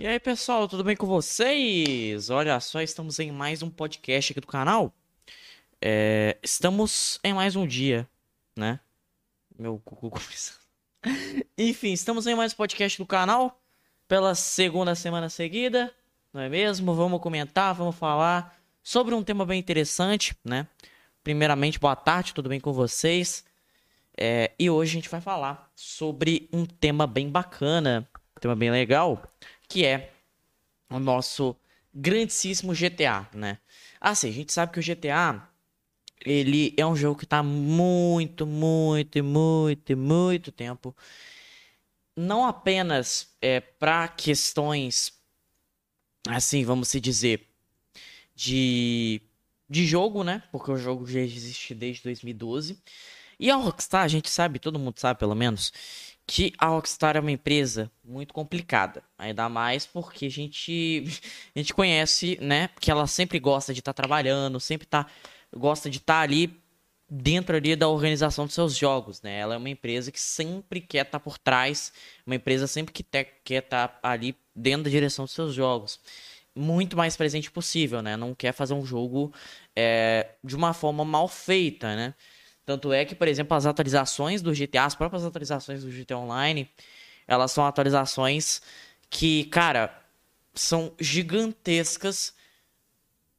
E aí, pessoal, tudo bem com vocês? Olha só, estamos em mais um podcast aqui do canal. É, estamos em mais um dia, né? Meu cucu. Enfim, estamos em mais um podcast do canal pela segunda semana seguida, não é mesmo? Vamos comentar, vamos falar sobre um tema bem interessante, né? Primeiramente, boa tarde, tudo bem com vocês? É, e hoje a gente vai falar sobre um tema bem bacana, um tema bem legal, que é o nosso grandíssimo GTA, né? Assim, a gente sabe que o GTA ele é um jogo que tá muito, muito, muito, muito tempo. Não apenas é, para questões, assim, vamos se dizer, de, de jogo, né? Porque o jogo já existe desde 2012. E a Rockstar, a gente sabe, todo mundo sabe pelo menos, que a Rockstar é uma empresa muito complicada. Ainda mais porque a gente, a gente conhece, né? Que ela sempre gosta de estar tá trabalhando, sempre tá, gosta de estar tá ali dentro ali da organização dos seus jogos, né? Ela é uma empresa que sempre quer estar tá por trás, uma empresa sempre que te, quer estar tá ali dentro da direção dos seus jogos. Muito mais presente possível, né? Não quer fazer um jogo é, de uma forma mal feita, né? Tanto é que, por exemplo, as atualizações do GTA, as próprias atualizações do GTA Online, elas são atualizações que, cara, são gigantescas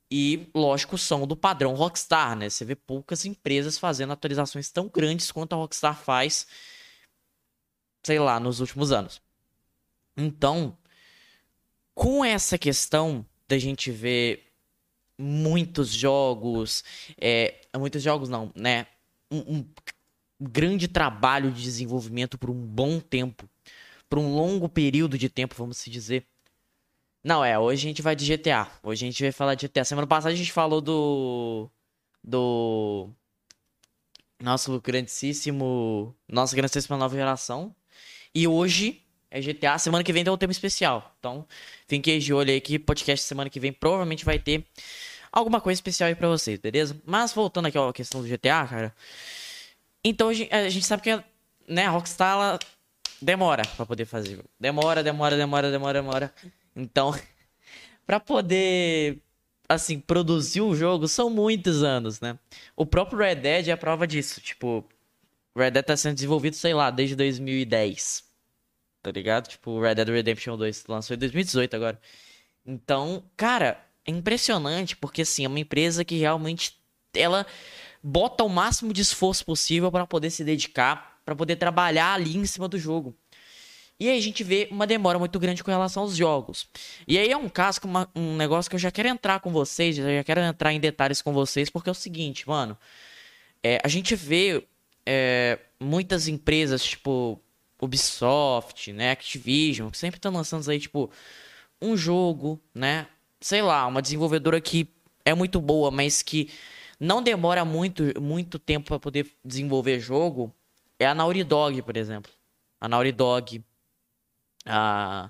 e, lógico, são do padrão Rockstar, né? Você vê poucas empresas fazendo atualizações tão grandes quanto a Rockstar faz, sei lá, nos últimos anos. Então, com essa questão da gente ver muitos jogos, é, muitos jogos não, né? Um, um grande trabalho de desenvolvimento por um bom tempo, por um longo período de tempo, vamos se dizer. Não, é, hoje a gente vai de GTA. Hoje a gente vai falar de GTA. Semana passada a gente falou do. Do. Nosso grandíssimo. Nossa grandíssima nova geração. E hoje é GTA. Semana que vem tem um tema especial. Então, fiquem de olho aí que podcast semana que vem provavelmente vai ter alguma coisa especial aí pra vocês, beleza? Mas voltando aqui à questão do GTA, cara. Então a gente, sabe que né, a Rockstar ela demora pra poder fazer. Demora, demora, demora, demora, demora. Então, pra poder, assim, produzir um jogo são muitos anos, né? O próprio Red Dead é a prova disso. Tipo, Red Dead tá sendo desenvolvido, sei lá, desde 2010. Tá ligado? Tipo, Red Dead Redemption 2 lançou em 2018 agora. Então, cara, é impressionante porque assim, é uma empresa que realmente ela bota o máximo de esforço possível para poder se dedicar, para poder trabalhar ali em cima do jogo. E aí a gente vê uma demora muito grande com relação aos jogos. E aí é um caso, uma, um negócio que eu já quero entrar com vocês, eu já quero entrar em detalhes com vocês, porque é o seguinte, mano. É, a gente vê é, muitas empresas, tipo Ubisoft, né, Activision, que sempre estão lançando aí, tipo, um jogo, né, sei lá, uma desenvolvedora que é muito boa, mas que não demora muito, muito tempo para poder desenvolver jogo, é a Naughty Dog, por exemplo. A Naughty Dog. A...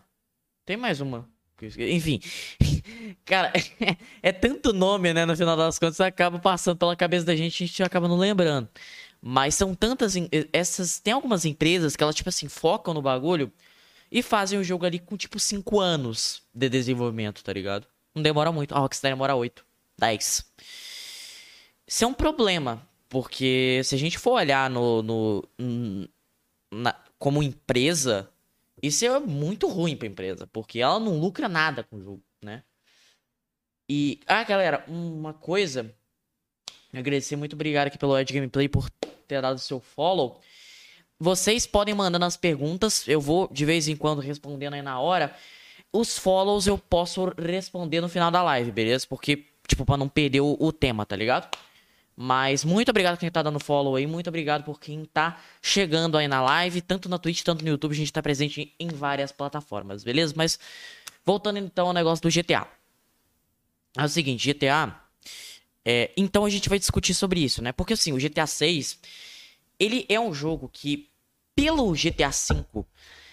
Tem mais uma. Enfim. Cara, é tanto nome, né? No final das contas, acaba passando pela cabeça da gente e a gente acaba não lembrando. Mas são tantas. Essas. Tem algumas empresas que elas, tipo assim, focam no bagulho e fazem o jogo ali com, tipo, 5 anos de desenvolvimento, tá ligado? Não demora muito. A Rockstar demora 8, 10. Isso é um problema, porque se a gente for olhar no, no na, como empresa, isso é muito ruim pra empresa, porque ela não lucra nada com o jogo, né? E, ah, galera, uma coisa, agradecer muito obrigado aqui pelo Ed Gameplay por ter dado seu follow. Vocês podem mandando as perguntas, eu vou de vez em quando respondendo aí na hora. Os follows eu posso responder no final da live, beleza? Porque, tipo, pra não perder o, o tema, tá ligado? Mas muito obrigado por quem tá dando follow aí, muito obrigado por quem tá chegando aí na live, tanto na Twitch, tanto no YouTube, a gente tá presente em várias plataformas, beleza? Mas voltando então ao negócio do GTA. É o seguinte, GTA. É, então a gente vai discutir sobre isso, né? Porque assim, o GTA 6, ele é um jogo que, pelo GTA 5,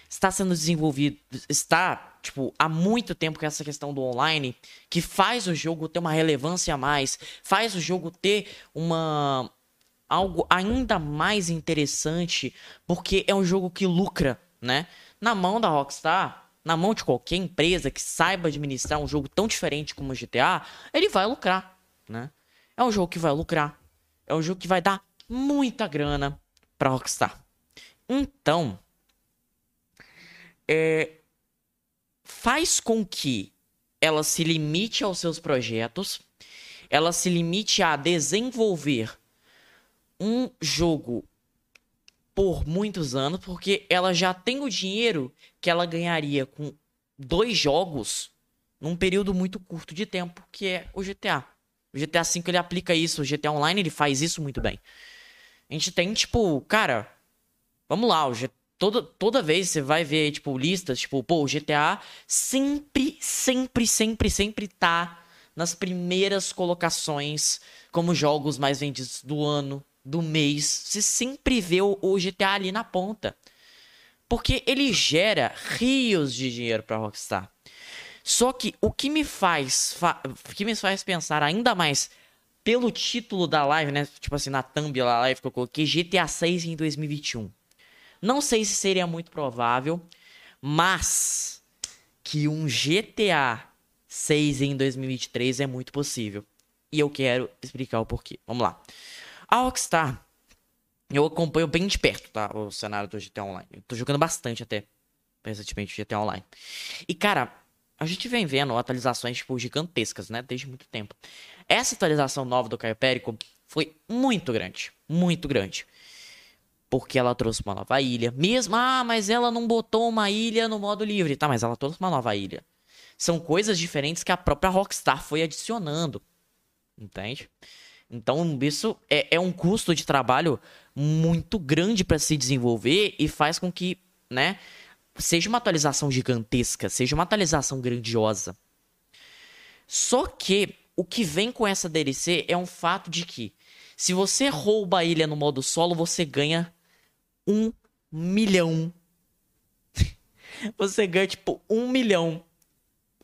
está sendo desenvolvido, está, tipo, há muito tempo com essa questão do online, que faz o jogo ter uma relevância a mais, faz o jogo ter uma algo ainda mais interessante, porque é um jogo que lucra, né? Na mão da Rockstar, na mão de qualquer empresa que saiba administrar um jogo tão diferente como o GTA, ele vai lucrar, né? É um jogo que vai lucrar. É um jogo que vai dar muita grana pra Rockstar. Então, é, faz com que ela se limite aos seus projetos, ela se limite a desenvolver um jogo por muitos anos, porque ela já tem o dinheiro que ela ganharia com dois jogos num período muito curto de tempo, que é o GTA. O GTA V ele aplica isso, o GTA Online ele faz isso muito bem. A gente tem, tipo, cara, vamos lá, o G... toda, toda vez você vai ver, tipo, listas, tipo, pô, o GTA sempre, sempre, sempre, sempre tá nas primeiras colocações como jogos mais vendidos do ano, do mês, você sempre vê o, o GTA ali na ponta. Porque ele gera rios de dinheiro para Rockstar. Só que o que me faz, fa que me faz pensar ainda mais pelo título da live, né? Tipo assim, na thumb da live que eu coloquei GTA 6 em 2021. Não sei se seria muito provável, mas que um GTA 6 em 2023 é muito possível. E eu quero explicar o porquê. Vamos lá. A Rockstar, eu acompanho bem de perto, tá? O cenário do GTA Online. Eu tô jogando bastante até, recentemente, GTA Online. E, cara, a gente vem vendo atualizações, tipo, gigantescas, né? Desde muito tempo. Essa atualização nova do Caio Périco foi muito grande. Muito grande. Porque ela trouxe uma nova ilha. Mesmo, ah, mas ela não botou uma ilha no modo livre. Tá, mas ela trouxe uma nova ilha. São coisas diferentes que a própria Rockstar foi adicionando. Entende? Então, isso é, é um custo de trabalho muito grande para se desenvolver e faz com que, né, seja uma atualização gigantesca, seja uma atualização grandiosa. Só que o que vem com essa DLC é um fato de que se você rouba a ilha no modo solo, você ganha um milhão. você ganha, tipo, um milhão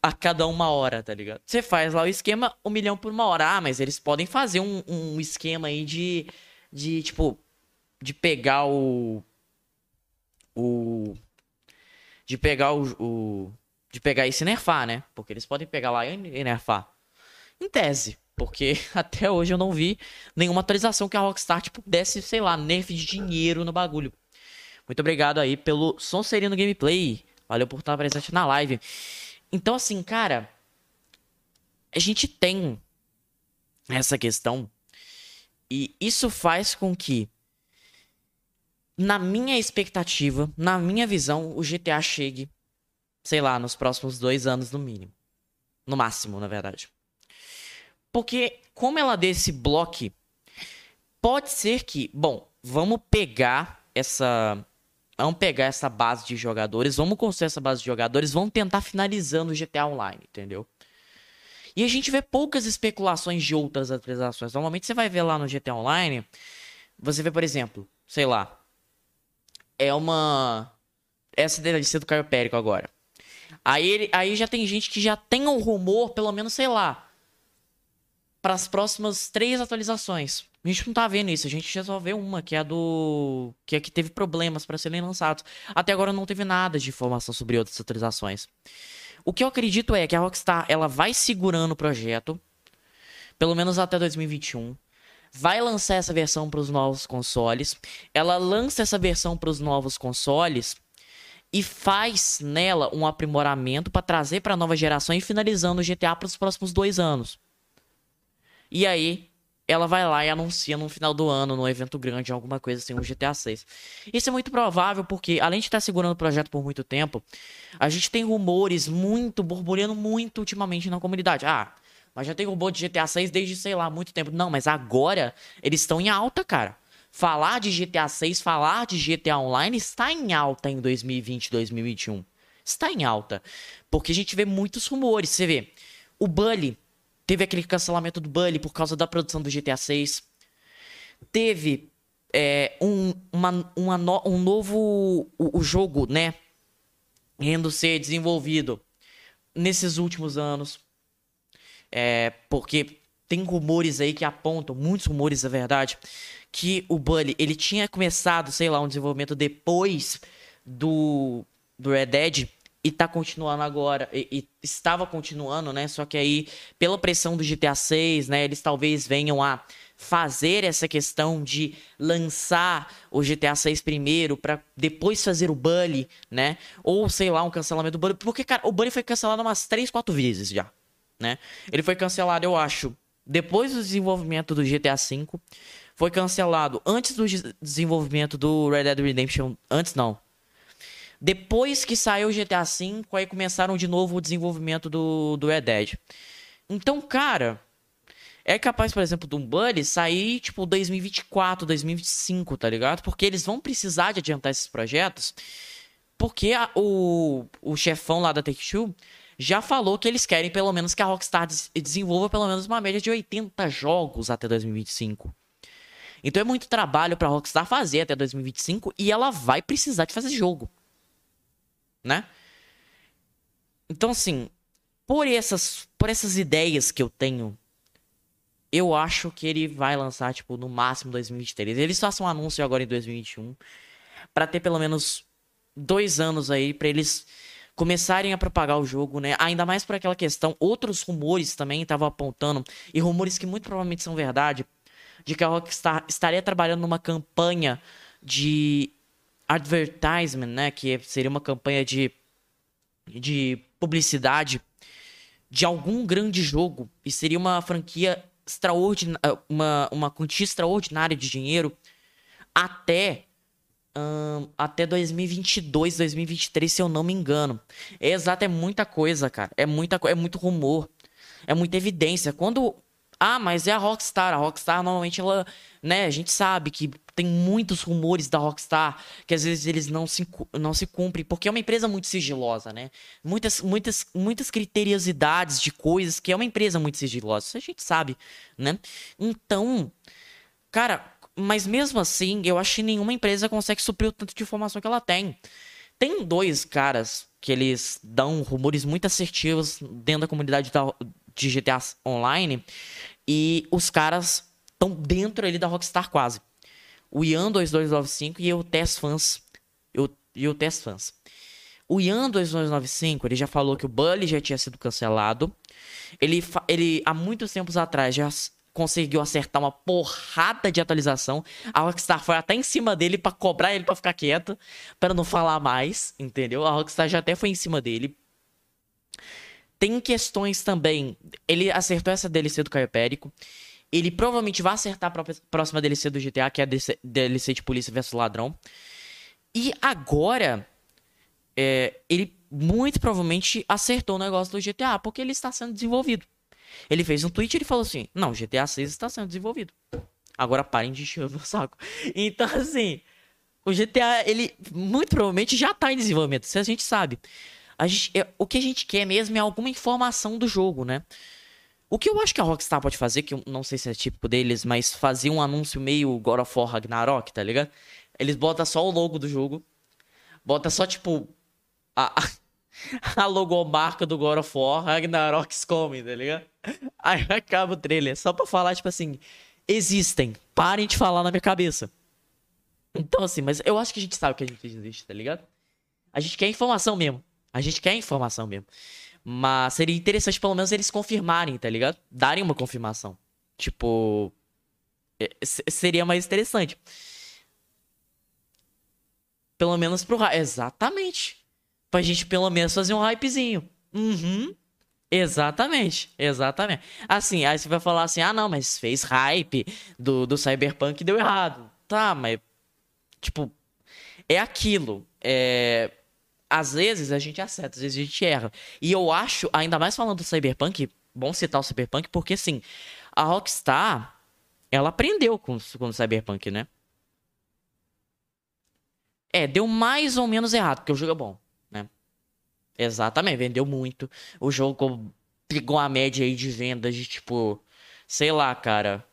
a cada uma hora, tá ligado? Você faz lá o esquema, um milhão por uma hora. Ah, mas eles podem fazer um, um esquema aí de, de, tipo, de pegar o. O. De pegar o, o. De pegar e se nerfar, né? Porque eles podem pegar lá e nerfar. Em tese. Porque até hoje eu não vi nenhuma atualização que a Rockstar, tipo, desse, sei lá, nerf de dinheiro no bagulho. Muito obrigado aí pelo Sonserino Gameplay. Valeu por estar presente na live. Então, assim, cara, a gente tem essa questão e isso faz com que, na minha expectativa, na minha visão, o GTA chegue, sei lá, nos próximos dois anos no mínimo. No máximo, na verdade. Porque, como ela deu esse bloco, pode ser que, bom, vamos pegar essa Vamos pegar essa base de jogadores, vamos construir essa base de jogadores, vamos tentar finalizando o GTA Online, entendeu? E a gente vê poucas especulações de outras atualizações. Normalmente você vai ver lá no GTA Online, você vê, por exemplo, sei lá, é uma essa DLC do Caio Périco agora. Aí, ele, aí já tem gente que já tem um rumor, pelo menos, sei lá, para as próximas três atualizações. A gente não tá vendo isso, a gente vê uma, que é a do. que é que teve problemas para serem lançados. Até agora não teve nada de informação sobre outras atualizações. O que eu acredito é que a Rockstar ela vai segurando o projeto, pelo menos até 2021. Vai lançar essa versão para os novos consoles. Ela lança essa versão para os novos consoles e faz nela um aprimoramento para trazer para a nova geração e finalizando o GTA para os próximos dois anos. E aí ela vai lá e anuncia no final do ano, num evento grande, alguma coisa assim, um GTA 6. Isso é muito provável porque, além de estar segurando o projeto por muito tempo, a gente tem rumores muito, borbulhando muito ultimamente na comunidade. Ah, mas já tem rumor de GTA 6 desde, sei lá, muito tempo. Não, mas agora eles estão em alta, cara. Falar de GTA 6, falar de GTA Online está em alta em 2020, 2021. Está em alta. Porque a gente vê muitos rumores. Você vê, o Bully Teve aquele cancelamento do Bully por causa da produção do GTA 6. Teve é, um, uma, uma no, um novo o, o jogo, né? Indo ser desenvolvido nesses últimos anos. É, porque tem rumores aí que apontam, muitos rumores, é verdade, que o Bully, ele tinha começado, sei lá, um desenvolvimento depois do, do Red Dead e tá continuando agora, e, e, estava continuando, né? Só que aí, pela pressão do GTA 6, né, eles talvez venham a fazer essa questão de lançar o GTA 6 primeiro para depois fazer o Bully, né? Ou sei lá, um cancelamento do Bully, porque cara, o Bully foi cancelado umas 3, 4 vezes já, né? Ele foi cancelado, eu acho, depois do desenvolvimento do GTA V, foi cancelado antes do desenvolvimento do Red Dead Redemption, antes não, depois que saiu o GTA V, aí começaram de novo o desenvolvimento do, do Dead. Então, cara, é capaz, por exemplo, do Bully sair, tipo, 2024, 2025, tá ligado? Porque eles vão precisar de adiantar esses projetos. Porque a, o, o chefão lá da Take-Two já falou que eles querem pelo menos que a Rockstar desenvolva pelo menos uma média de 80 jogos até 2025. Então é muito trabalho pra Rockstar fazer até 2025 e ela vai precisar de fazer jogo né? Então, assim, por essas, por essas ideias que eu tenho, eu acho que ele vai lançar, tipo, no máximo 2023. Eles façam um anúncio agora em 2021, para ter pelo menos dois anos aí, para eles começarem a propagar o jogo, né? Ainda mais por aquela questão, outros rumores também estavam apontando, e rumores que muito provavelmente são verdade, de que a Rockstar estaria trabalhando numa campanha de advertisement, né, que seria uma campanha de, de publicidade de algum grande jogo e seria uma franquia extraordinária, uma, uma quantia extraordinária de dinheiro até até 2022, 2023, se eu não me engano. É exato, é muita coisa, cara. É muita é muito rumor. É muita evidência. Quando ah, mas é a Rockstar. A Rockstar normalmente ela, né, a gente sabe que tem muitos rumores da Rockstar que às vezes eles não se, não se cumprem, porque é uma empresa muito sigilosa, né? Muitas, muitas, muitas criteriosidades de coisas que é uma empresa muito sigilosa, isso a gente sabe, né? Então, cara, mas mesmo assim, eu acho que nenhuma empresa consegue suprir o tanto de informação que ela tem. Tem dois caras que eles dão rumores muito assertivos dentro da comunidade da, de GTA Online e os caras estão dentro ali da Rockstar quase o Ian 2295 e o Test Fans. Eu, e o Test Fans. O Ian 2295, ele já falou que o Bully já tinha sido cancelado. Ele, ele há muitos tempos atrás já conseguiu acertar uma porrada de atualização. A Rockstar foi até em cima dele para cobrar ele para ficar quieto, para não falar mais, entendeu? A Rockstar já até foi em cima dele. Tem questões também. Ele acertou essa DLC do Caio Périco. Ele provavelmente vai acertar a próxima DLC do GTA, que é a DLC de Polícia versus Ladrão. E agora, é, ele muito provavelmente acertou o negócio do GTA, porque ele está sendo desenvolvido. Ele fez um tweet e ele falou assim: Não, GTA 6 está sendo desenvolvido. Agora parem de encher o meu saco. Então, assim, o GTA, ele muito provavelmente já está em desenvolvimento, isso a gente sabe. A gente, é, o que a gente quer mesmo é alguma informação do jogo, né? O que eu acho que a Rockstar pode fazer, que eu não sei se é típico deles, mas fazer um anúncio meio God of War Ragnarok, tá ligado? Eles botam só o logo do jogo, bota só, tipo, a, a logomarca do God of War Ragnarok's coming, tá ligado? Aí acaba o trailer, só pra falar, tipo assim, existem, parem de falar na minha cabeça. Então, assim, mas eu acho que a gente sabe que a gente existe, tá ligado? A gente quer informação mesmo. A gente quer informação mesmo. Mas seria interessante pelo menos eles confirmarem, tá ligado? Darem uma confirmação. Tipo. É, seria mais interessante. Pelo menos pro hype. Exatamente. Pra gente pelo menos fazer um hypezinho. Uhum. Exatamente, exatamente. Assim, aí você vai falar assim: ah, não, mas fez hype do, do Cyberpunk e deu errado. Tá, mas. Tipo, é aquilo. É às vezes a gente acerta, às vezes a gente erra. E eu acho, ainda mais falando do Cyberpunk, bom citar o Cyberpunk, porque assim, a Rockstar, ela aprendeu com, com o Cyberpunk, né? É, deu mais ou menos errado, porque o jogo é bom, né? Exatamente, vendeu muito. O jogo pegou a média aí de vendas de tipo, sei lá, cara.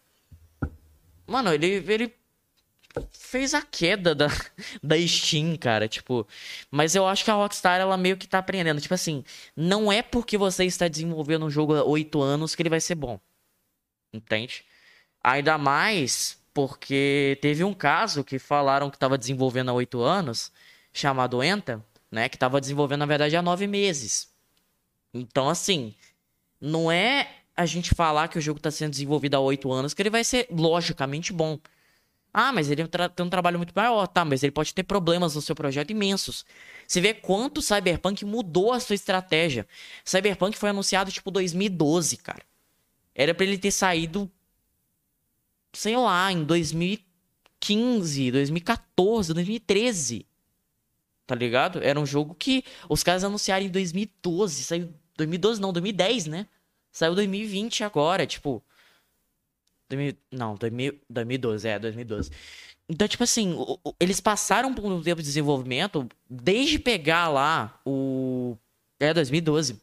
Mano, ele, ele fez a queda da, da Steam, cara, tipo, mas eu acho que a Rockstar ela meio que tá aprendendo, tipo assim, não é porque você está desenvolvendo um jogo há oito anos que ele vai ser bom. Entende? Ainda mais porque teve um caso que falaram que estava desenvolvendo há oito anos, chamado Enta, né? Que tava desenvolvendo, na verdade, há nove meses. Então, assim, não é a gente falar que o jogo está sendo desenvolvido há oito anos que ele vai ser logicamente bom. Ah, mas ele tem um trabalho muito maior, tá? Mas ele pode ter problemas no seu projeto imensos. Você vê quanto Cyberpunk mudou a sua estratégia. Cyberpunk foi anunciado tipo 2012, cara. Era para ele ter saído, sei lá, em 2015, 2014, 2013. Tá ligado? Era um jogo que os caras anunciaram em 2012. Saiu 2012 não, 2010, né? Saiu 2020 agora, tipo. 2000, não, 2000, 2012, é, 2012. Então, tipo assim, eles passaram por um tempo de desenvolvimento desde pegar lá o. É, 2012.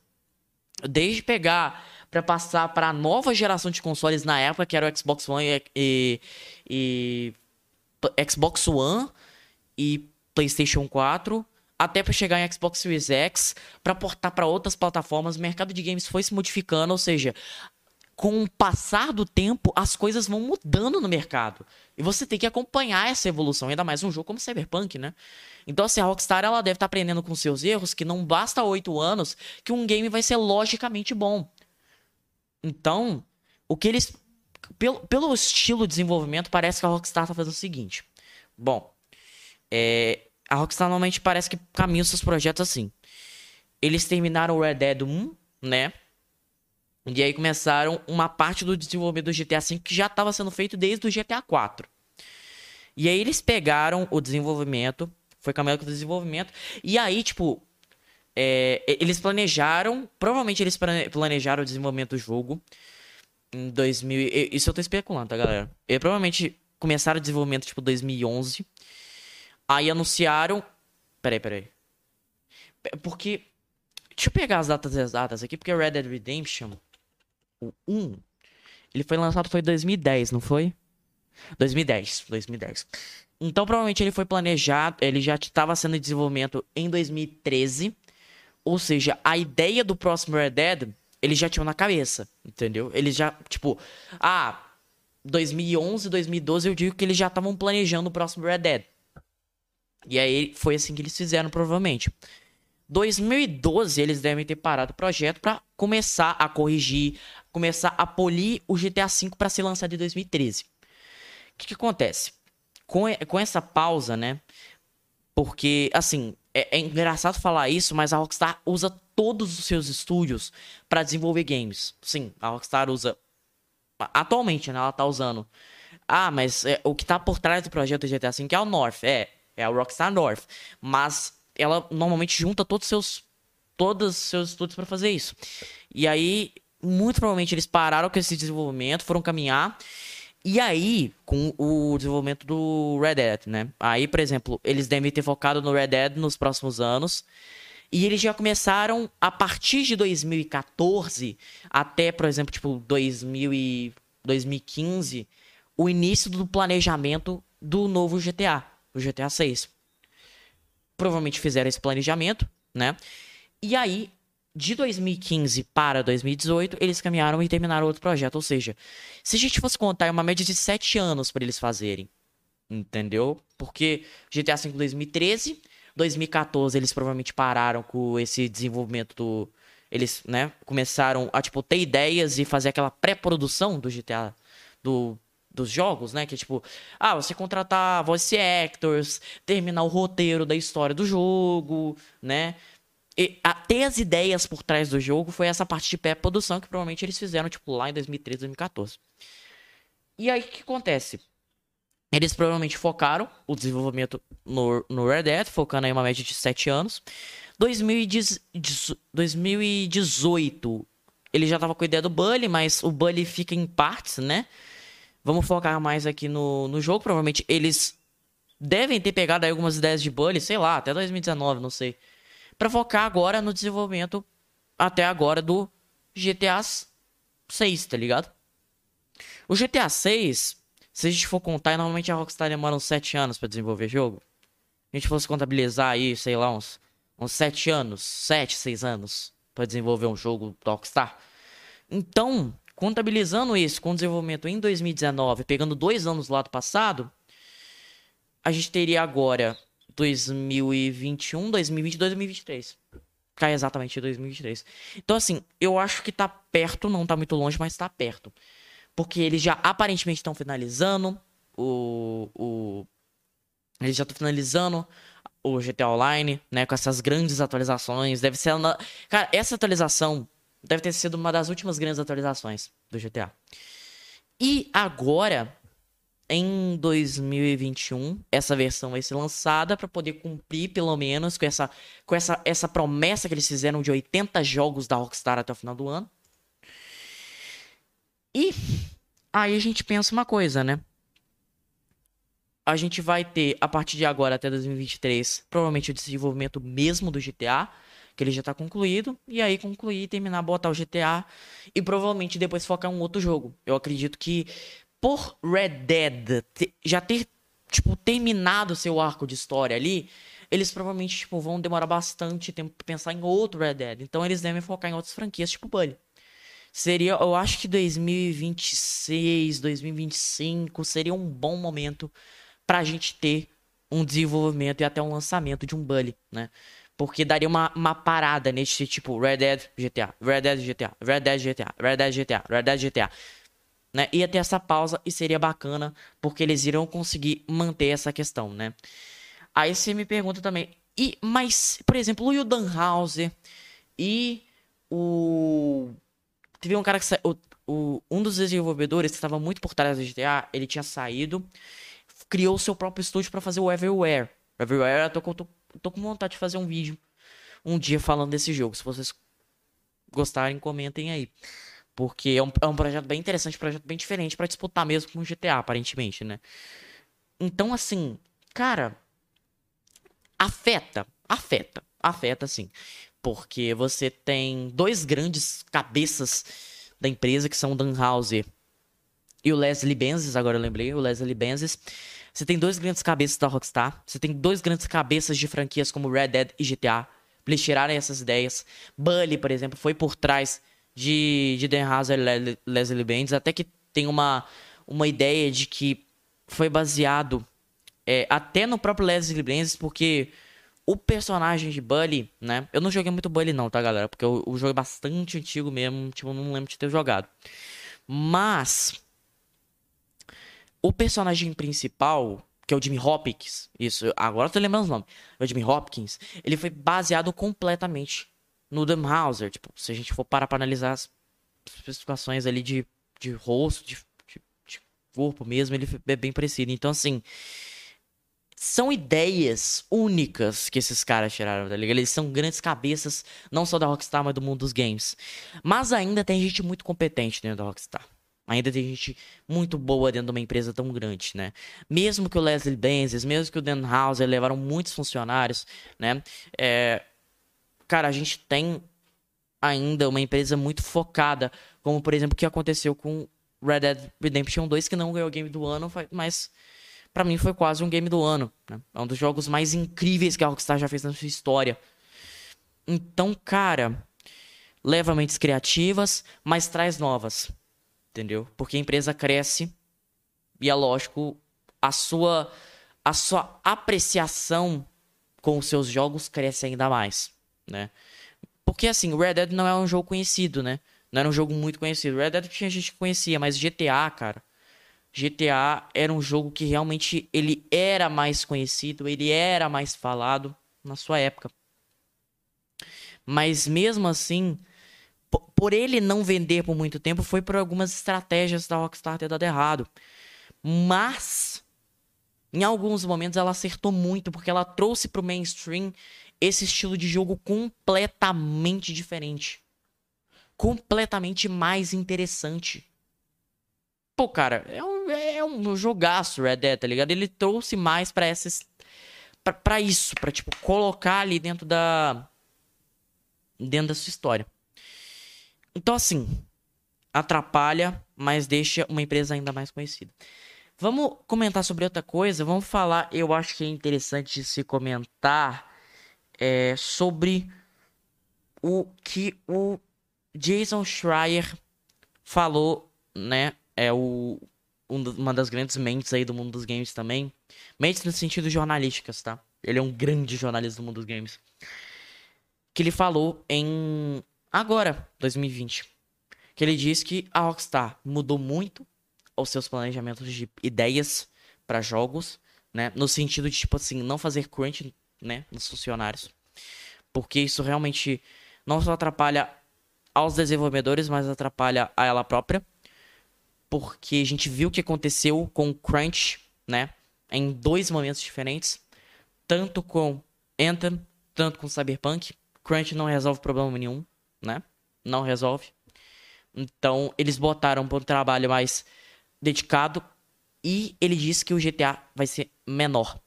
Desde pegar para passar para nova geração de consoles na época, que era o Xbox One e, e, e Xbox One e PlayStation 4 até para chegar em Xbox Series X, para portar para outras plataformas, o mercado de games foi se modificando, ou seja, com o passar do tempo, as coisas vão mudando no mercado. E você tem que acompanhar essa evolução, ainda mais um jogo como Cyberpunk, né? Então, assim, a Rockstar ela deve estar tá aprendendo com seus erros que não basta oito anos que um game vai ser logicamente bom. Então, o que eles. Pelo, pelo estilo de desenvolvimento, parece que a Rockstar está fazendo o seguinte. Bom, é, a Rockstar normalmente parece que caminha os seus projetos assim. Eles terminaram o Red Dead 1, né? E aí começaram uma parte do desenvolvimento do GTA V que já estava sendo feito desde o GTA 4. E aí eles pegaram o desenvolvimento, foi caminhando com o desenvolvimento, e aí, tipo, é, eles planejaram, provavelmente eles planejaram o desenvolvimento do jogo em 2000, isso eu tô especulando, tá, galera? E provavelmente começaram o desenvolvimento, tipo, 2011, Aí anunciaram. Peraí, peraí. Porque. Deixa eu pegar as datas exatas aqui, porque Red Dead Redemption, o 1, ele foi lançado foi em 2010, não foi? 2010, 2010. Então provavelmente ele foi planejado, ele já estava sendo em desenvolvimento em 2013. Ou seja, a ideia do próximo Red Dead, eles já tinham na cabeça, entendeu? Eles já, tipo, ah, 2011, 2012 eu digo que eles já estavam planejando o próximo Red Dead. E aí foi assim que eles fizeram, provavelmente. 2012 eles devem ter parado o projeto para começar a corrigir, começar a polir o GTA V para ser lançado em 2013. O que, que acontece? Com, com essa pausa, né? Porque, assim, é, é, engraçado falar isso, mas a Rockstar usa todos os seus estúdios para desenvolver games. Sim, a Rockstar usa. Atualmente, né? Ela tá usando. Ah, mas é, o que tá por trás do projeto GTA V é o North. É, é a Rockstar North. Mas ela normalmente junta todos os seus todos os seus estudos para fazer isso. E aí, muito provavelmente eles pararam com esse desenvolvimento, foram caminhar. E aí, com o desenvolvimento do Red Dead, né? Aí, por exemplo, eles devem ter focado no Red Dead nos próximos anos. E eles já começaram a partir de 2014 até, por exemplo, tipo 2000 e 2015, o início do planejamento do novo GTA o GTA 6. Provavelmente fizeram esse planejamento, né? E aí, de 2015 para 2018, eles caminharam e terminaram outro projeto. Ou seja, se a gente fosse contar, é uma média de 7 anos para eles fazerem. Entendeu? Porque GTA V 2013, 2014 eles provavelmente pararam com esse desenvolvimento do. Eles, né, começaram a, tipo, ter ideias e fazer aquela pré-produção do GTA. Do dos jogos, né? Que é tipo, ah, você contratar voice actors, terminar o roteiro da história do jogo, né? E até as ideias por trás do jogo foi essa parte de pré-produção que provavelmente eles fizeram, tipo, lá em 2013, 2014. E aí o que acontece? Eles provavelmente focaram o desenvolvimento no, no Red Dead, focando aí uma média de 7 anos. 2018, ele já tava com a ideia do Bully, mas o Bully fica em partes, né? Vamos focar mais aqui no, no jogo. Provavelmente eles devem ter pegado aí algumas ideias de Bully, sei lá, até 2019, não sei. Pra focar agora no desenvolvimento, até agora, do GTA 6, tá ligado? O GTA 6, se a gente for contar, normalmente a Rockstar demora uns 7 anos para desenvolver jogo. Se a gente fosse contabilizar aí, sei lá, uns, uns 7 anos, 7, 6 anos para desenvolver um jogo da Rockstar. Então, Contabilizando isso com o desenvolvimento em 2019, pegando dois anos do lado passado, a gente teria agora 2021, 2020 2023. Cai exatamente em 2023. Então, assim, eu acho que tá perto, não tá muito longe, mas tá perto. Porque eles já aparentemente estão finalizando o, o. Eles já estão finalizando o GTA Online, né? Com essas grandes atualizações. Deve ser. Cara, essa atualização deve ter sido uma das últimas grandes atualizações do GTA. E agora, em 2021, essa versão vai ser lançada para poder cumprir pelo menos com essa com essa essa promessa que eles fizeram de 80 jogos da Rockstar até o final do ano. E aí a gente pensa uma coisa, né? A gente vai ter a partir de agora até 2023, provavelmente o desenvolvimento mesmo do GTA, que ele já tá concluído, e aí concluir, terminar, botar o GTA e provavelmente depois focar em um outro jogo. Eu acredito que por Red Dead já ter, tipo, terminado seu arco de história ali, eles provavelmente, tipo, vão demorar bastante tempo pra pensar em outro Red Dead. Então eles devem focar em outras franquias, tipo Bully. Seria, eu acho que 2026, 2025 seria um bom momento pra gente ter um desenvolvimento e até um lançamento de um Bully, né? Porque daria uma, uma parada nesse tipo Red Dead GTA, Red Dead GTA, Red Dead GTA, Red Dead GTA, Red Dead GTA né? Ia ter essa pausa e seria bacana, porque eles iriam conseguir manter essa questão, né? Aí você me pergunta também, e mas, por exemplo, o Yudan Hauser e o teve um cara que sa... o, o, um dos desenvolvedores que estava muito por trás do GTA, ele tinha saído, criou seu próprio estúdio para fazer o Everywhere. Everywhere, eu tô, com vontade de fazer um vídeo um dia falando desse jogo. Se vocês gostarem, comentem aí. Porque é um, é um projeto bem interessante, um projeto bem diferente para disputar mesmo com o GTA, aparentemente, né? Então, assim, cara, afeta, afeta, afeta, sim. Porque você tem dois grandes cabeças da empresa, que são o Dan Houser e o Leslie Benzies, agora eu lembrei, o Leslie Benzies. Você tem dois grandes cabeças da Rockstar, você tem dois grandes cabeças de franquias como Red Dead e GTA, eles tirarem essas ideias. Bully, por exemplo, foi por trás de, de Dan Hazard e Leslie Benz, até que tem uma, uma ideia de que foi baseado é, até no próprio Leslie Benz, porque o personagem de Bully, né? Eu não joguei muito Bully não, tá, galera? Porque o jogo é bastante antigo mesmo, tipo, não lembro de ter jogado. Mas o personagem principal, que é o Jimmy Hopkins, isso, agora eu tô lembrando os nomes, é o Jimmy Hopkins, ele foi baseado completamente no Hauser, tipo, se a gente for parar para analisar as especificações ali de, de rosto, de, de, de corpo mesmo, ele é bem parecido. Então, assim, são ideias únicas que esses caras tiraram, tá ligado? Eles são grandes cabeças, não só da Rockstar, mas do mundo dos games. Mas ainda tem gente muito competente dentro da Rockstar. Ainda tem gente muito boa dentro de uma empresa tão grande, né? Mesmo que o Leslie Benzies, mesmo que o Dan Houser levaram muitos funcionários, né? É, cara, a gente tem ainda uma empresa muito focada, como por exemplo o que aconteceu com Red Dead Redemption 2, que não ganhou o game do ano, mas para mim foi quase um game do ano. Né? É um dos jogos mais incríveis que a Rockstar já fez na sua história. Então, cara, leva mentes criativas, mas traz novas. Entendeu? Porque a empresa cresce e é lógico, a sua a sua apreciação com os seus jogos cresce ainda mais né? Porque assim, Red Dead não é um jogo conhecido, né? Não era um jogo muito conhecido. Red Dead tinha gente que conhecia, mas GTA, cara, GTA era um jogo que realmente ele era mais conhecido, ele era mais falado na sua época. Mas mesmo assim, por ele não vender por muito tempo, foi por algumas estratégias da Rockstar ter dado errado. Mas em alguns momentos ela acertou muito, porque ela trouxe pro mainstream esse estilo de jogo completamente diferente. Completamente mais interessante. Pô, cara, é um, é um jogaço Red Dead, tá ligado? Ele trouxe mais para essas. Pra isso, pra, tipo, colocar ali dentro da. Dentro da sua história. Então, assim. Atrapalha, mas deixa uma empresa ainda mais conhecida. Vamos comentar sobre outra coisa. Vamos falar. Eu acho que é interessante se comentar é, sobre o que o Jason Schreier falou, né? É o, um, uma das grandes mentes aí do mundo dos games também. Mentes no sentido jornalísticas, tá? Ele é um grande jornalista do mundo dos games. Que ele falou em. Agora, 2020. Que ele disse que a Rockstar mudou muito os seus planejamentos de ideias para jogos, né? No sentido de, tipo assim, não fazer crunch, né? Nos funcionários. Porque isso realmente não só atrapalha aos desenvolvedores, mas atrapalha a ela própria. Porque a gente viu o que aconteceu com o crunch, né? Em dois momentos diferentes. Tanto com Anthem, tanto com Cyberpunk. Crunch não resolve problema nenhum, né? Não resolve. Então, eles botaram para um trabalho mais dedicado e ele disse que o GTA vai ser menor.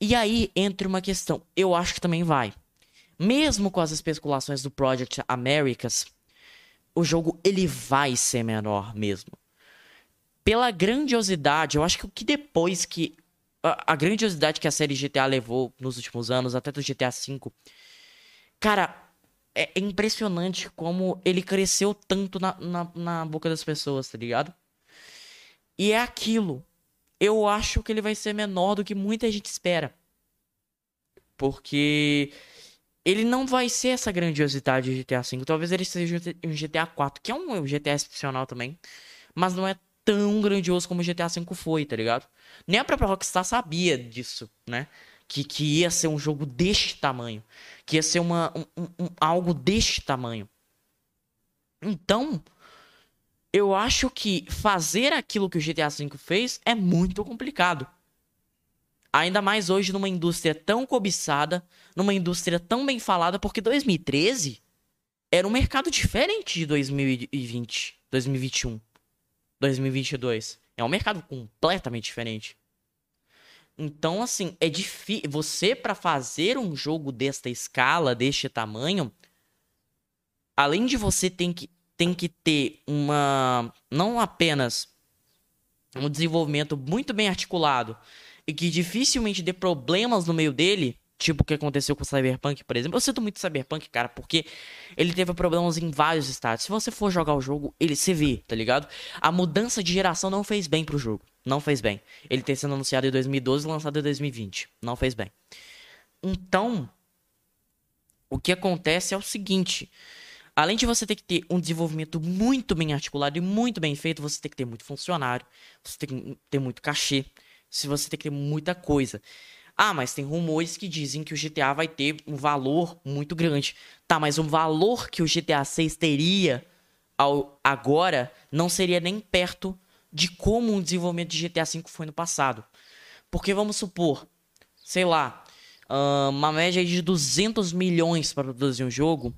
E aí entra uma questão. Eu acho que também vai. Mesmo com as especulações do Project Americas, o jogo ele vai ser menor mesmo. Pela grandiosidade, eu acho que o que depois que a, a grandiosidade que a série GTA levou nos últimos anos, até do GTA V, cara, é, é impressionante como ele cresceu tanto na, na, na boca das pessoas, tá ligado? E é aquilo. Eu acho que ele vai ser menor do que muita gente espera. Porque ele não vai ser essa grandiosidade de GTA V. Talvez ele seja um GTA 4, que é um GTA excepcional também. Mas não é tão grandioso como o GTA V foi, tá ligado? Nem a própria Rockstar sabia disso, né? Que, que ia ser um jogo deste tamanho. Que ia ser uma, um, um, algo deste tamanho. Então, eu acho que fazer aquilo que o GTA V fez é muito complicado. Ainda mais hoje numa indústria tão cobiçada, numa indústria tão bem falada, porque 2013 era um mercado diferente de 2020, 2021, 2022. É um mercado completamente diferente. Então, assim, é difícil. Você, para fazer um jogo desta escala, deste tamanho, além de você ter que tem que ter uma. Não apenas um desenvolvimento muito bem articulado e que dificilmente dê problemas no meio dele, tipo o que aconteceu com o Cyberpunk, por exemplo. Eu sinto muito Cyberpunk, cara, porque ele teve problemas em vários estados. Se você for jogar o jogo, ele se vê, tá ligado? A mudança de geração não fez bem pro jogo. Não fez bem. Ele ter sido anunciado em 2012 e lançado em 2020. Não fez bem. Então, o que acontece é o seguinte. Além de você ter que ter um desenvolvimento muito bem articulado e muito bem feito, você tem que ter muito funcionário, você tem que ter muito cachê, se você tem que ter muita coisa. Ah, mas tem rumores que dizem que o GTA vai ter um valor muito grande. Tá, mas o valor que o GTA 6 teria ao, agora não seria nem perto de como o desenvolvimento de GTA 5 foi no passado. Porque vamos supor, sei lá, uma média de 200 milhões para produzir um jogo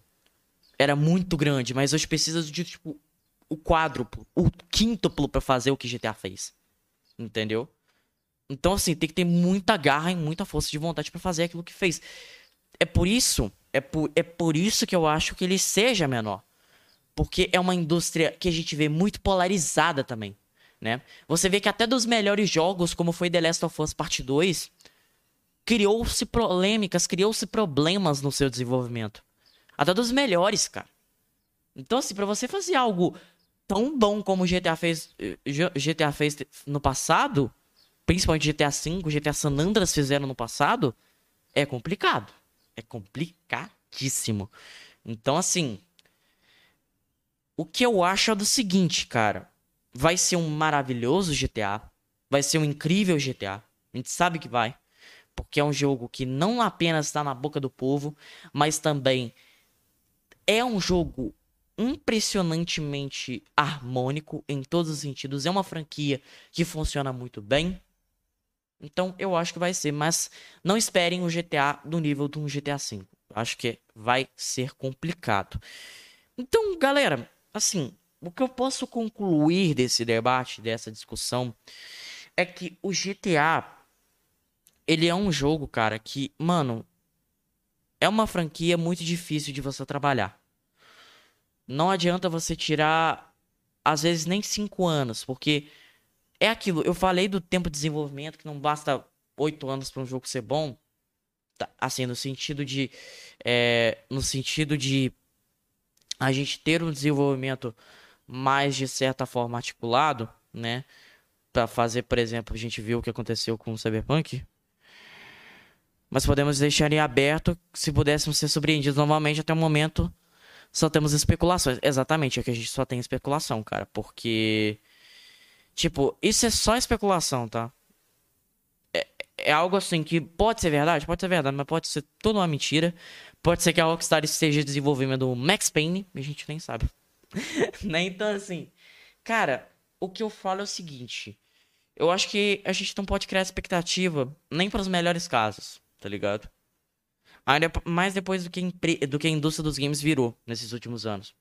era muito grande, mas hoje precisa de, tipo, o quádruplo, o quíntuplo para fazer o que GTA fez. Entendeu? Então, assim, tem que ter muita garra e muita força de vontade para fazer aquilo que fez. É por isso, é por, é por isso que eu acho que ele seja menor. Porque é uma indústria que a gente vê muito polarizada também, né? Você vê que até dos melhores jogos, como foi The Last of Us Part 2, criou-se polêmicas, criou-se problemas no seu desenvolvimento. Até dos melhores, cara. Então, assim, pra você fazer algo tão bom como GTA fez, GTA fez no passado, principalmente GTA V, GTA San Andreas fizeram no passado, é complicado. É complicadíssimo. Então, assim, o que eu acho é do seguinte, cara. Vai ser um maravilhoso GTA. Vai ser um incrível GTA. A gente sabe que vai. Porque é um jogo que não apenas está na boca do povo, mas também é um jogo impressionantemente harmônico em todos os sentidos. É uma franquia que funciona muito bem. Então eu acho que vai ser, mas não esperem o GTA do nível de um GTA V. Acho que vai ser complicado. Então, galera, assim, o que eu posso concluir desse debate, dessa discussão, é que o GTA ele é um jogo, cara, que, mano, é uma franquia muito difícil de você trabalhar. Não adianta você tirar, às vezes, nem cinco anos, porque é aquilo. Eu falei do tempo de desenvolvimento, que não basta oito anos para um jogo ser bom. Tá, assim, no sentido de. É, no sentido de a gente ter um desenvolvimento mais de certa forma articulado, né? Para fazer, por exemplo, a gente viu o que aconteceu com o Cyberpunk. Mas podemos deixar em aberto se pudéssemos ser surpreendidos novamente até o momento. Só temos especulações. Exatamente, é que a gente só tem especulação, cara. Porque. Tipo, isso é só especulação, tá? É, é algo assim que pode ser verdade, pode ser verdade, mas pode ser toda uma mentira. Pode ser que a Rockstar esteja desenvolvendo o Max Payne, a gente nem sabe. né? Então, assim, cara, o que eu falo é o seguinte. Eu acho que a gente não pode criar expectativa nem para os melhores casos, tá ligado? Ainda mais depois do que, do que a indústria dos games virou nesses últimos anos.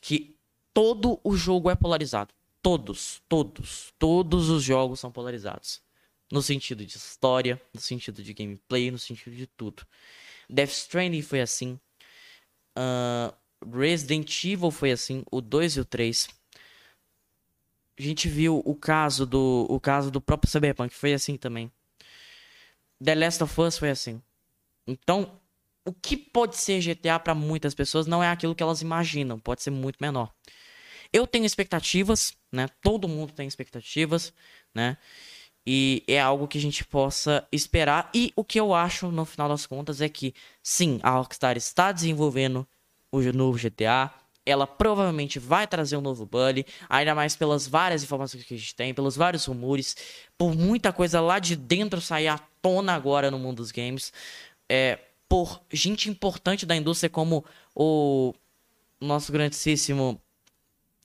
Que todo o jogo é polarizado. Todos, todos, todos os jogos são polarizados. No sentido de história, no sentido de gameplay, no sentido de tudo. Death Stranding foi assim. Uh, Resident Evil foi assim. O 2 e o 3 a gente viu o caso do o caso do próprio Cyberpunk, foi assim também. The Last of Us foi assim. Então, o que pode ser GTA para muitas pessoas não é aquilo que elas imaginam, pode ser muito menor. Eu tenho expectativas, né? Todo mundo tem expectativas, né? E é algo que a gente possa esperar. E o que eu acho, no final das contas, é que sim, a Rockstar está desenvolvendo o novo GTA ela provavelmente vai trazer um novo Bully, ainda mais pelas várias informações que a gente tem, pelos vários rumores, por muita coisa lá de dentro sair à tona agora no mundo dos games, é, por gente importante da indústria como o nosso grandíssimo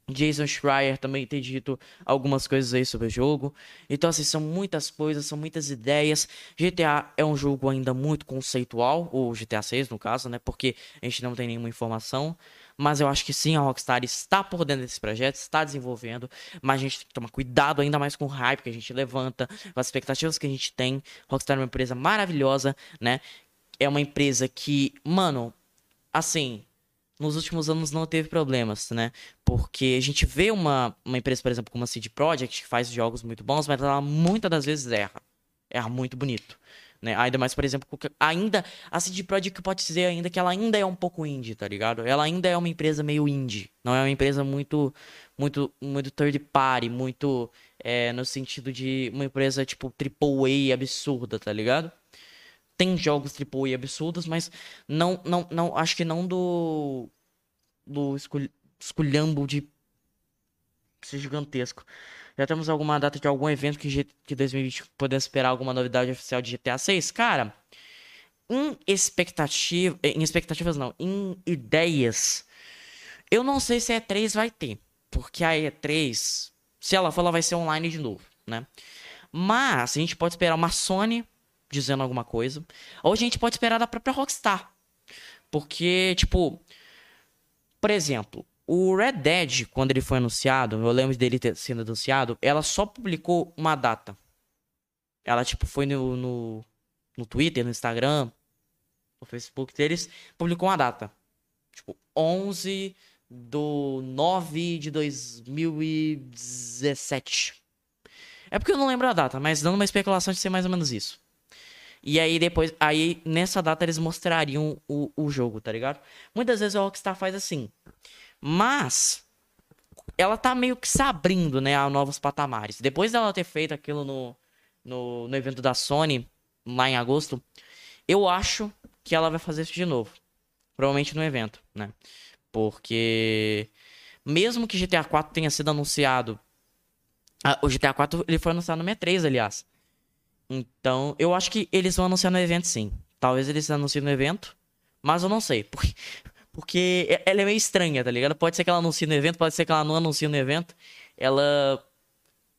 Jason Schreier também tem dito algumas coisas aí sobre o jogo. Então, assim, são muitas coisas, são muitas ideias. GTA é um jogo ainda muito conceitual, o GTA 6 no caso, né? Porque a gente não tem nenhuma informação. Mas eu acho que sim, a Rockstar está por dentro desse projeto, está desenvolvendo. Mas a gente tem que tomar cuidado ainda mais com o hype que a gente levanta, com as expectativas que a gente tem. Rockstar é uma empresa maravilhosa, né? É uma empresa que, mano, assim, nos últimos anos não teve problemas, né? Porque a gente vê uma, uma empresa, por exemplo, como a CD Projekt, que faz jogos muito bons, mas ela muitas das vezes erra. Erra muito bonito. Né? Ainda mais, por exemplo, ainda a CD Projekt pode dizer ainda que ela ainda é um pouco indie, tá ligado? Ela ainda é uma empresa meio indie, não é uma empresa muito muito muito third party, muito é, no sentido de uma empresa tipo AAA absurda, tá ligado? Tem jogos AAA absurdos, mas não não não acho que não do do esculhambo de ser gigantesco. Já temos alguma data de algum evento que, que 2020 podemos esperar alguma novidade oficial de GTA 6? Cara, em expectativa, em expectativas não, em ideias, eu não sei se a E3 vai ter, porque a E3, se ela for, ela vai ser online de novo, né? Mas a gente pode esperar uma Sony dizendo alguma coisa, ou a gente pode esperar da própria Rockstar. Porque, tipo, por exemplo, o Red Dead, quando ele foi anunciado, eu lembro dele ter sido anunciado, ela só publicou uma data. Ela, tipo, foi no, no, no Twitter, no Instagram, no Facebook deles, publicou uma data. Tipo, 11 do 9 de 2017. É porque eu não lembro a data, mas dando uma especulação de ser mais ou menos isso. E aí depois, aí nessa data eles mostrariam o, o jogo, tá ligado? Muitas vezes o Rockstar faz assim. Mas ela tá meio que se abrindo, né, a novos patamares. Depois dela ter feito aquilo no, no, no evento da Sony, lá em agosto, eu acho que ela vai fazer isso de novo. Provavelmente no evento, né? Porque mesmo que GTA 4 tenha sido anunciado, o GTA 4 ele foi anunciado no 63, aliás. Então, eu acho que eles vão anunciar no evento sim. Talvez eles anunciem no evento, mas eu não sei, porque porque ela é meio estranha, tá ligado? Pode ser que ela anuncie no evento, pode ser que ela não anuncie no evento. Ela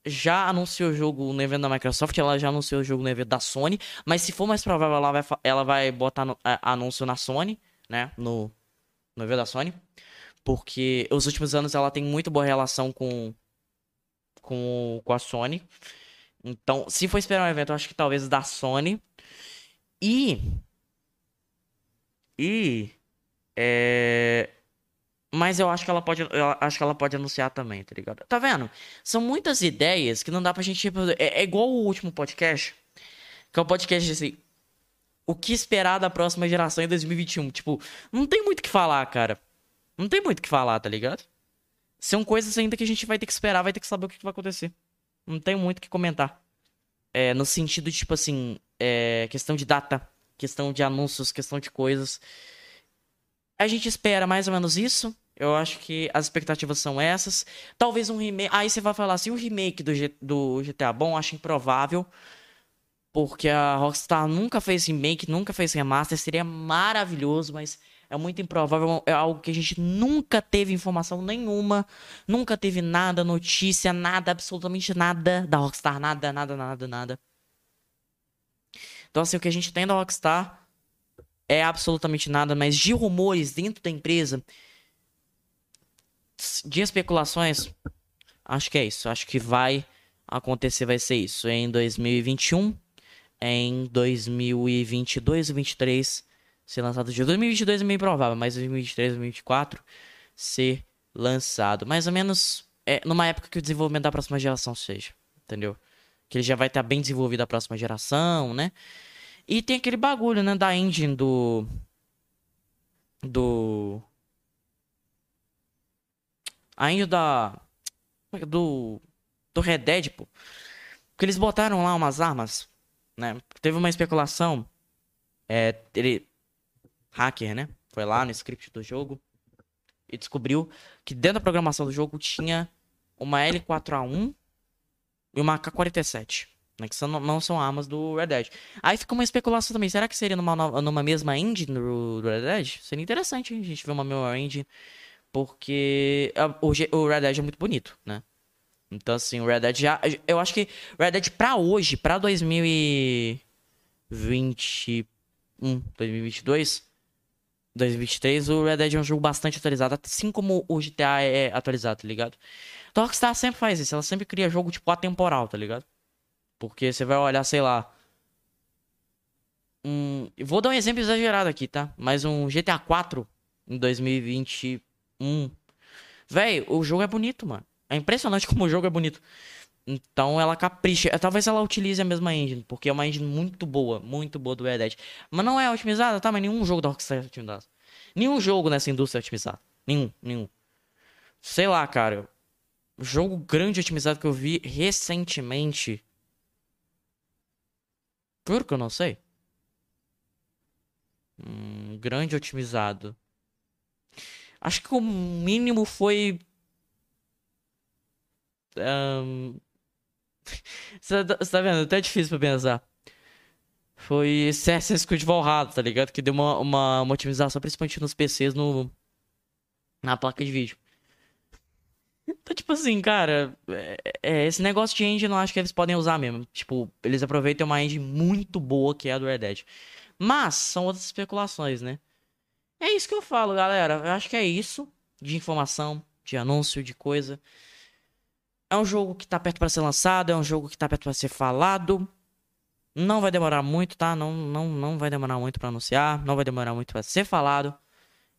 já anunciou o jogo no evento da Microsoft, ela já anunciou o jogo no evento da Sony, mas se for mais provável, ela vai, ela vai botar no, anúncio na Sony, né? No, no evento da Sony. Porque os últimos anos ela tem muito boa relação com, com, com a Sony. Então, se for esperar um evento, eu acho que talvez da Sony. E. E. É... Mas eu acho que ela pode. Eu acho que ela pode anunciar também, tá ligado? Tá vendo? São muitas ideias que não dá pra gente. Tipo, é, é igual o último podcast. Que é o podcast assim. O que esperar da próxima geração em 2021? Tipo, não tem muito o que falar, cara. Não tem muito o que falar, tá ligado? São coisas ainda que a gente vai ter que esperar, vai ter que saber o que vai acontecer. Não tem muito o que comentar. É, no sentido de, tipo assim, é, questão de data questão de anúncios, questão de coisas. A gente espera mais ou menos isso. Eu acho que as expectativas são essas. Talvez um remake. Aí você vai falar assim: o remake do, G... do GTA bom, acho improvável. Porque a Rockstar nunca fez remake, nunca fez remaster. Seria maravilhoso, mas é muito improvável. É algo que a gente nunca teve informação nenhuma. Nunca teve nada, notícia, nada, absolutamente nada da Rockstar. Nada, nada, nada, nada. Então, assim, o que a gente tem da Rockstar é absolutamente nada, mas de rumores dentro da empresa, de especulações, acho que é isso. Acho que vai acontecer, vai ser isso. Em 2021, em 2022 e 2023 ser lançado de 2022 é meio provável, mas 2023, 2024 ser lançado. Mais ou menos é, numa época que o desenvolvimento da próxima geração seja, entendeu? Que ele já vai estar bem desenvolvido a próxima geração, né? E tem aquele bagulho, né, da engine do do a engine da do do Red Dead, pô. Porque eles botaram lá umas armas, né? Teve uma especulação é, ele hacker, né? Foi lá no script do jogo e descobriu que dentro da programação do jogo tinha uma L4A1 e uma AK-47. Né, que são, não são armas do Red Dead. Aí fica uma especulação também. Será que seria numa, numa mesma engine do, do Red Dead? Seria interessante hein, a gente ver uma mesma engine. Porque o, o Red Dead é muito bonito, né? Então, assim, o Red Dead já. Eu acho que Red Dead pra hoje, pra 2021, 2022, 2023, o Red Dead é um jogo bastante atualizado, assim como o GTA é atualizado, tá ligado? Então a Rockstar sempre faz isso, ela sempre cria jogo tipo atemporal, tá ligado? Porque você vai olhar, sei lá. Um... Vou dar um exemplo exagerado aqui, tá? Mas um GTA 4 em 2021. Véi, o jogo é bonito, mano. É impressionante como o jogo é bonito. Então ela capricha. Talvez ela utilize a mesma engine, porque é uma engine muito boa, muito boa do Red Dead. Mas não é otimizada, tá? Mas nenhum jogo da Rockstar é otimizado. Nenhum jogo nessa indústria é otimizado. Nenhum, nenhum. Sei lá, cara. O jogo grande otimizado que eu vi recentemente. Juro que eu não sei. Hum, grande otimizado. Acho que o mínimo foi. Um, você tá, tá vendo? Até é difícil pra pensar. Foi Assassin's Creed Valhalla, tá ligado? Que deu uma, uma, uma otimização, principalmente nos PCs, no, na placa de vídeo. Então, tipo assim, cara, é, é, esse negócio de engine eu acho que eles podem usar mesmo. Tipo, eles aproveitam uma engine muito boa que é a do Red Dead. Mas, são outras especulações, né? É isso que eu falo, galera. Eu acho que é isso de informação, de anúncio, de coisa. É um jogo que tá perto para ser lançado, é um jogo que tá perto para ser falado. Não vai demorar muito, tá? Não, não, não vai demorar muito para anunciar, não vai demorar muito para ser falado.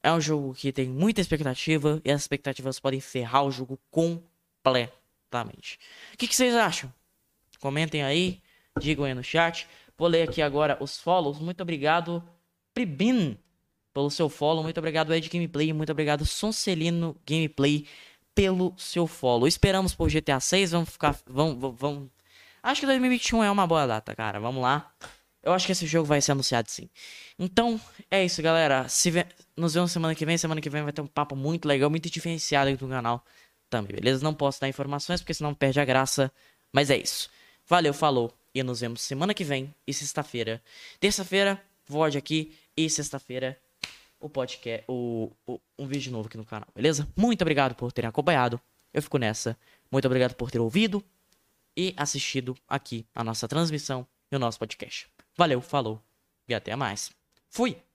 É um jogo que tem muita expectativa e as expectativas podem ferrar o jogo completamente. O que, que vocês acham? Comentem aí, digam aí no chat. Vou ler aqui agora os follows. Muito obrigado, Pribin, pelo seu follow. Muito obrigado, Ed Gameplay. Muito obrigado, Soncelino Gameplay pelo seu follow. Esperamos por GTA 6, vamos ficar, vamos, vamos. Acho que 2021 é uma boa data, cara. Vamos lá. Eu acho que esse jogo vai ser anunciado sim. Então, é isso, galera. Se. Nos vemos semana que vem. Semana que vem vai ter um papo muito legal, muito diferenciado aqui no canal também, beleza? Não posso dar informações porque senão perde a graça. Mas é isso. Valeu, falou. E nos vemos semana que vem e sexta-feira. Terça-feira, VOD aqui. E sexta-feira, o podcast, o, o, um vídeo novo aqui no canal, beleza? Muito obrigado por terem acompanhado. Eu fico nessa. Muito obrigado por ter ouvido e assistido aqui a nossa transmissão e o nosso podcast. Valeu, falou e até mais. Fui!